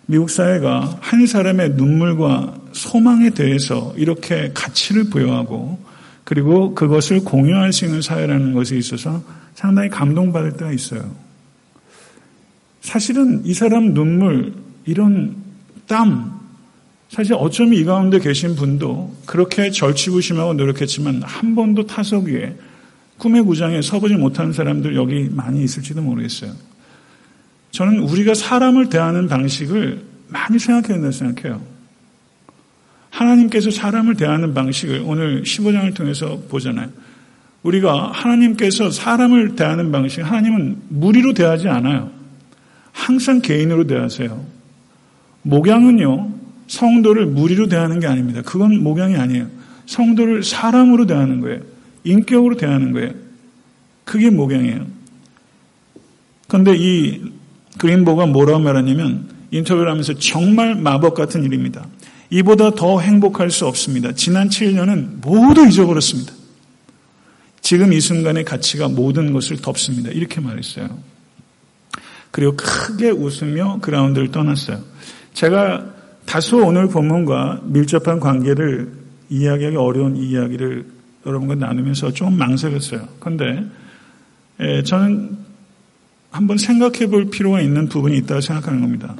미국 사회가 한 사람의 눈물과 소망에 대해서 이렇게 가치를 부여하고 그리고 그것을 공유할 수 있는 사회라는 것에 있어서 상당히 감동받을 때가 있어요. 사실은 이 사람 눈물, 이런 땀, 사실 어쩌면 이 가운데 계신 분도 그렇게 절치부심하고 노력했지만 한 번도 타석 위에 꿈의 구장에 서보지 못하는 사람들 여기 많이 있을지도 모르겠어요. 저는 우리가 사람을 대하는 방식을 많이 생각해야 된다고 생각해요. 하나님께서 사람을 대하는 방식을 오늘 15장을 통해서 보잖아요. 우리가 하나님께서 사람을 대하는 방식, 하나님은 무리로 대하지 않아요. 항상 개인으로 대하세요. 목양은요, 성도를 무리로 대하는 게 아닙니다. 그건 목양이 아니에요. 성도를 사람으로 대하는 거예요. 인격으로 대하는 거예요. 그게 목양이에요. 그런데 이 그린보가 뭐라고 말하냐면 인터뷰를 하면서 정말 마법 같은 일입니다. 이보다 더 행복할 수 없습니다. 지난 7년은 모두 잊어버렸습니다. 지금 이 순간의 가치가 모든 것을 덮습니다. 이렇게 말했어요. 그리고 크게 웃으며 그라운드를 떠났어요. 제가 다소 오늘 본문과 밀접한 관계를 이야기하기 어려운 이야기를 여러분과 나누면서 좀 망설였어요. 그런데 예, 저는 한번 생각해 볼 필요가 있는 부분이 있다고 생각하는 겁니다.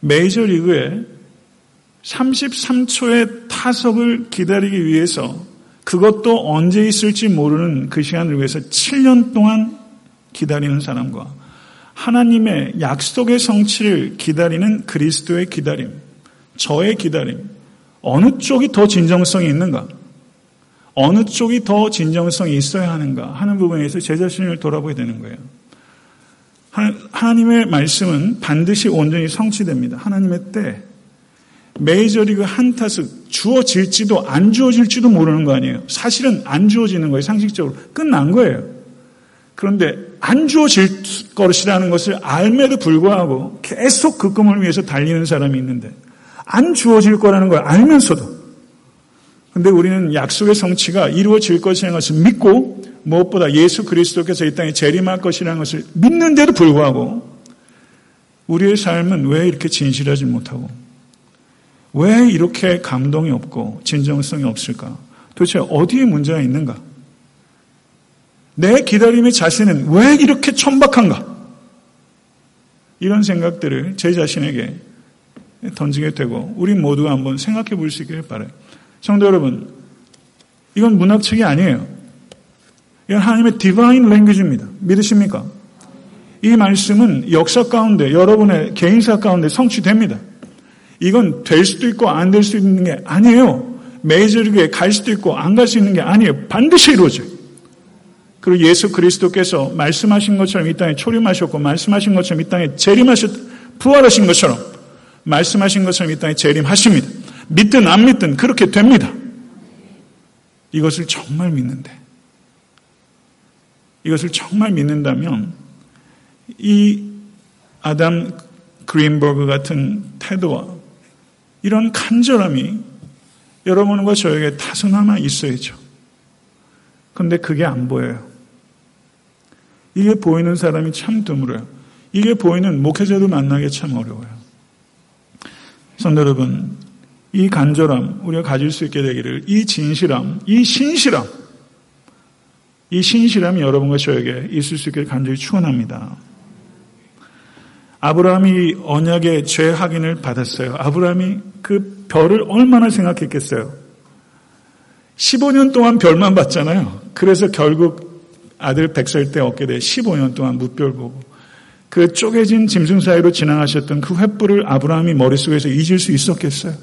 메이저리그에 33초의 타석을 기다리기 위해서 그것도 언제 있을지 모르는 그 시간을 위해서 7년 동안 기다리는 사람과 하나님의 약속의 성취를 기다리는 그리스도의 기다림, 저의 기다림, 어느 쪽이 더 진정성이 있는가? 어느 쪽이 더 진정성이 있어야 하는가 하는 부분에서 제 자신을 돌아보게 되는 거예요. 하나님의 말씀은 반드시 온전히 성취됩니다. 하나님의 때, 메이저리그 한 타석 주어질지도 안 주어질지도 모르는 거 아니에요. 사실은 안 주어지는 거예요. 상식적으로. 끝난 거예요. 그런데 안 주어질 것이라는 것을 알매도 불구하고 계속 그 꿈을 위해서 달리는 사람이 있는데 안 주어질 거라는 걸 알면서도 근데 우리는 약속의 성취가 이루어질 것이라는 것을 믿고 무엇보다 예수 그리스도께서 이 땅에 재림할 것이라는 것을 믿는데도 불구하고 우리의 삶은 왜 이렇게 진실하지 못하고 왜 이렇게 감동이 없고 진정성이 없을까? 도대체 어디에 문제가 있는가? 내 기다림의 자세는 왜 이렇게 천박한가? 이런 생각들을 제 자신에게 던지게 되고 우리 모두가 한번 생각해 볼 수 있기를 바라요. 성도 여러분, 이건 문학책이 아니에요. 이건 하나님의 디바인 랭귀지입니다. 믿으십니까? 이 말씀은 역사 가운데 여러분의 개인사 가운데 성취됩니다. 이건 될 수도 있고 안 될 수도 있는 게 아니에요. 메이저리그에 갈 수도 있고 안 갈 수 있는 게 아니에요. 반드시 이루어져요. 그리고 예수 그리스도께서 말씀하신 것처럼 이 땅에 초림하셨고 말씀하신 것처럼 이 땅에 재림하셨 부활하신 것처럼 말씀하신 것처럼 이 땅에 재림하십니다. 믿든 안 믿든 그렇게 됩니다. 이것을 정말 믿는데 이것을 정말 믿는다면 이 아담 그린버그 같은 태도와 이런 간절함이 여러분과 저에게 다소나마 있어야죠. 근데 그게 안 보여요. 이게 보이는 사람이 참 드물어요. 이게 보이는 목회자도 만나기 참 어려워요. 성도 여러분, 이 간절함 우리가 가질 수 있게 되기를 이 진실함, 이 신실함, 이 신실함이 여러분과 저에게 있을 수 있기를 간절히 축원합니다. 아브라함이 언약의 죄 확인을 받았어요. 아브라함이 그 별을 얼마나 생각했겠어요. 15년 동안 별만 봤잖아요. 그래서 결국 아들 백살 때 얻게 돼 15년 동안 무별 보고 그 쪼개진 짐승 사이로 지나가셨던 그 횃불을 아브라함이 머릿속에서 잊을 수 있었겠어요.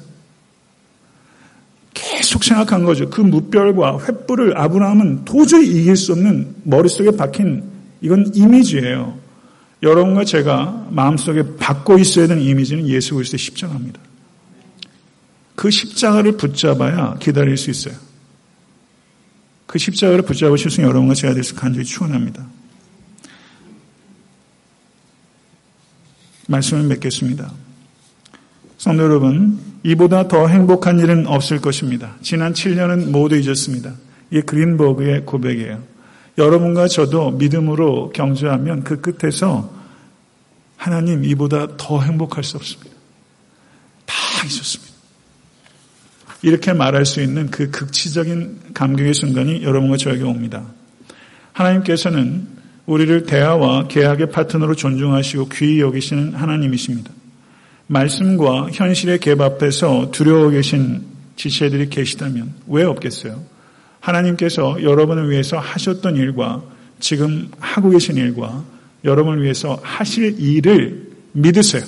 계속 생각한 거죠. 그 무별과 횃불을 아브라함은 도저히 이길 수 없는 머릿속에 박힌 이건 이미지예요. 여러분과 제가 마음속에 받고 있어야 되는 이미지는 예수 그리스도의 십자가입니다. 그 십자가를 붙잡아야 기다릴 수 있어요. 그 십자가를 붙잡으실 수 있는 여러분과 제가 될 수 간절히 축원합니다. 말씀을 맺겠습니다. 성도 여러분, 이보다 더 행복한 일은 없을 것입니다. 지난 7년은 모두 잊었습니다. 이게 그린버그의 고백이에요. 여러분과 저도 믿음으로 경주하면 그 끝에서 하나님 이보다 더 행복할 수 없습니다. 다 잊었습니다. 이렇게 말할 수 있는 그 극치적인 감격의 순간이 여러분과 저에게 옵니다. 하나님께서는 우리를 대화와 계약의 파트너로 존중하시고 귀히 여기시는 하나님이십니다. 말씀과 현실의 갭 앞에서 두려워 계신 지체들이 계시다면 왜 없겠어요? 하나님께서 여러분을 위해서 하셨던 일과 지금 하고 계신 일과 여러분을 위해서 하실 일을 믿으세요.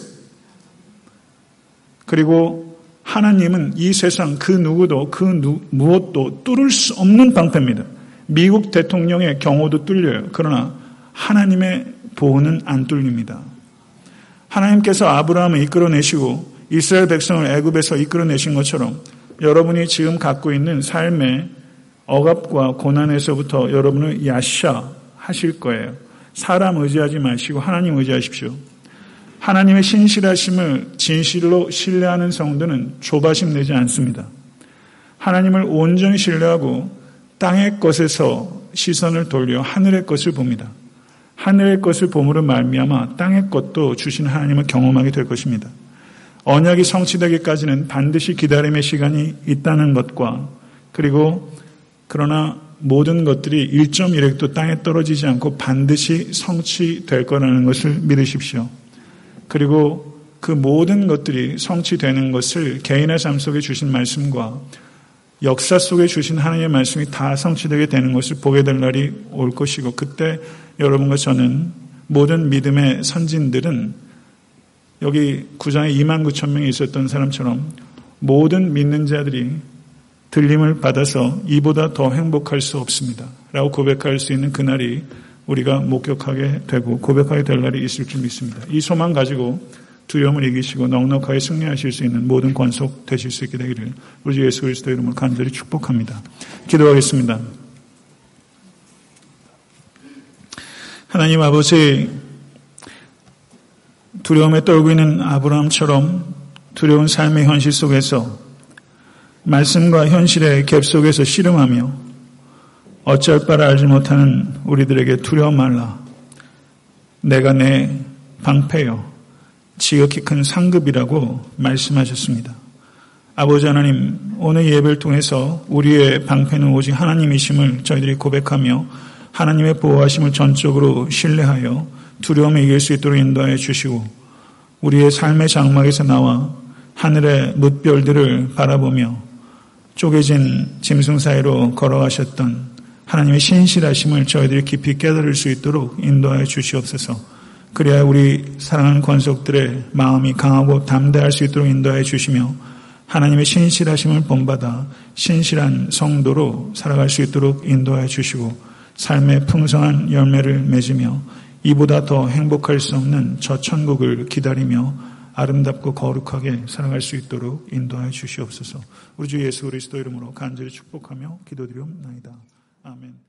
그리고 하나님은 이 세상 그 누구도 그 누, 무엇도 뚫을 수 없는 방패입니다. 미국 대통령의 경호도 뚫려요. 그러나 하나님의 보호는 안 뚫립니다. 하나님께서 아브라함을 이끌어내시고 이스라엘 백성을 애굽에서 이끌어내신 것처럼 여러분이 지금 갖고 있는 삶의 억압과 고난에서부터 여러분을 야샤 하실 거예요. 사람 의지하지 마시고 하나님 의지하십시오. 하나님의 신실하심을 진실로 신뢰하는 성도는 조바심 내지 않습니다. 하나님을 온전히 신뢰하고 땅의 것에서 시선을 돌려 하늘의 것을 봅니다. 하늘의 것을 봄으로 말미암아 땅의 것도 주신 하나님을 경험하게 될 것입니다. 언약이 성취되기까지는 반드시 기다림의 시간이 있다는 것과 그리고 그러나 모든 것들이 1.1획도 땅에 떨어지지 않고 반드시 성취될 거라는 것을 믿으십시오. 그리고 그 모든 것들이 성취되는 것을 개인의 삶 속에 주신 말씀과 역사 속에 주신 하나님의 말씀이 다 성취되게 되는 것을 보게 될 날이 올 것이고 그때 여러분과 저는 모든 믿음의 선진들은 여기 구장에 2만 9천 명이 있었던 사람처럼 모든 믿는 자들이 들림을 받아서 이보다 더 행복할 수 없습니다. 라고 고백할 수 있는 그날이 우리가 목격하게 되고 고백하게 될 날이 있을 줄 믿습니다. 이 소망 가지고 두려움을 이기시고 넉넉하게 승리하실 수 있는 모든 권속 되실 수 있게 되기를 우리 예수 그리스도 이름으로 간절히 축복합니다. 기도하겠습니다. 하나님 아버지 두려움에 떨고 있는 아브라함처럼 두려운 삶의 현실 속에서 말씀과 현실의 갭 속에서 씨름하며 어쩔 바를 알지 못하는 우리들에게 두려움 말라. 내가 내 방패요. 지극히 큰 상급이라고 말씀하셨습니다. 아버지 하나님, 오늘 예배를 통해서 우리의 방패는 오직 하나님이심을 저희들이 고백하며 하나님의 보호하심을 전적으로 신뢰하여 두려움에 이길 수 있도록 인도하여 주시고 우리의 삶의 장막에서 나와 하늘의 뭇별들을 바라보며 쪼개진 짐승 사이로 걸어가셨던 하나님의 신실하심을 저희들이 깊이 깨달을 수 있도록 인도하여 주시옵소서. 그래야 우리 사랑하는 권속들의 마음이 강하고 담대할 수 있도록 인도해 주시며 하나님의 신실하심을 본받아 신실한 성도로 살아갈 수 있도록 인도해 주시고 삶의 풍성한 열매를 맺으며 이보다 더 행복할 수 없는 저 천국을 기다리며 아름답고 거룩하게 살아갈 수 있도록 인도하여 주시옵소서. 우리 주 예수 그리스도 이름으로 간절히 축복하며 기도드리옵나이다. 아멘.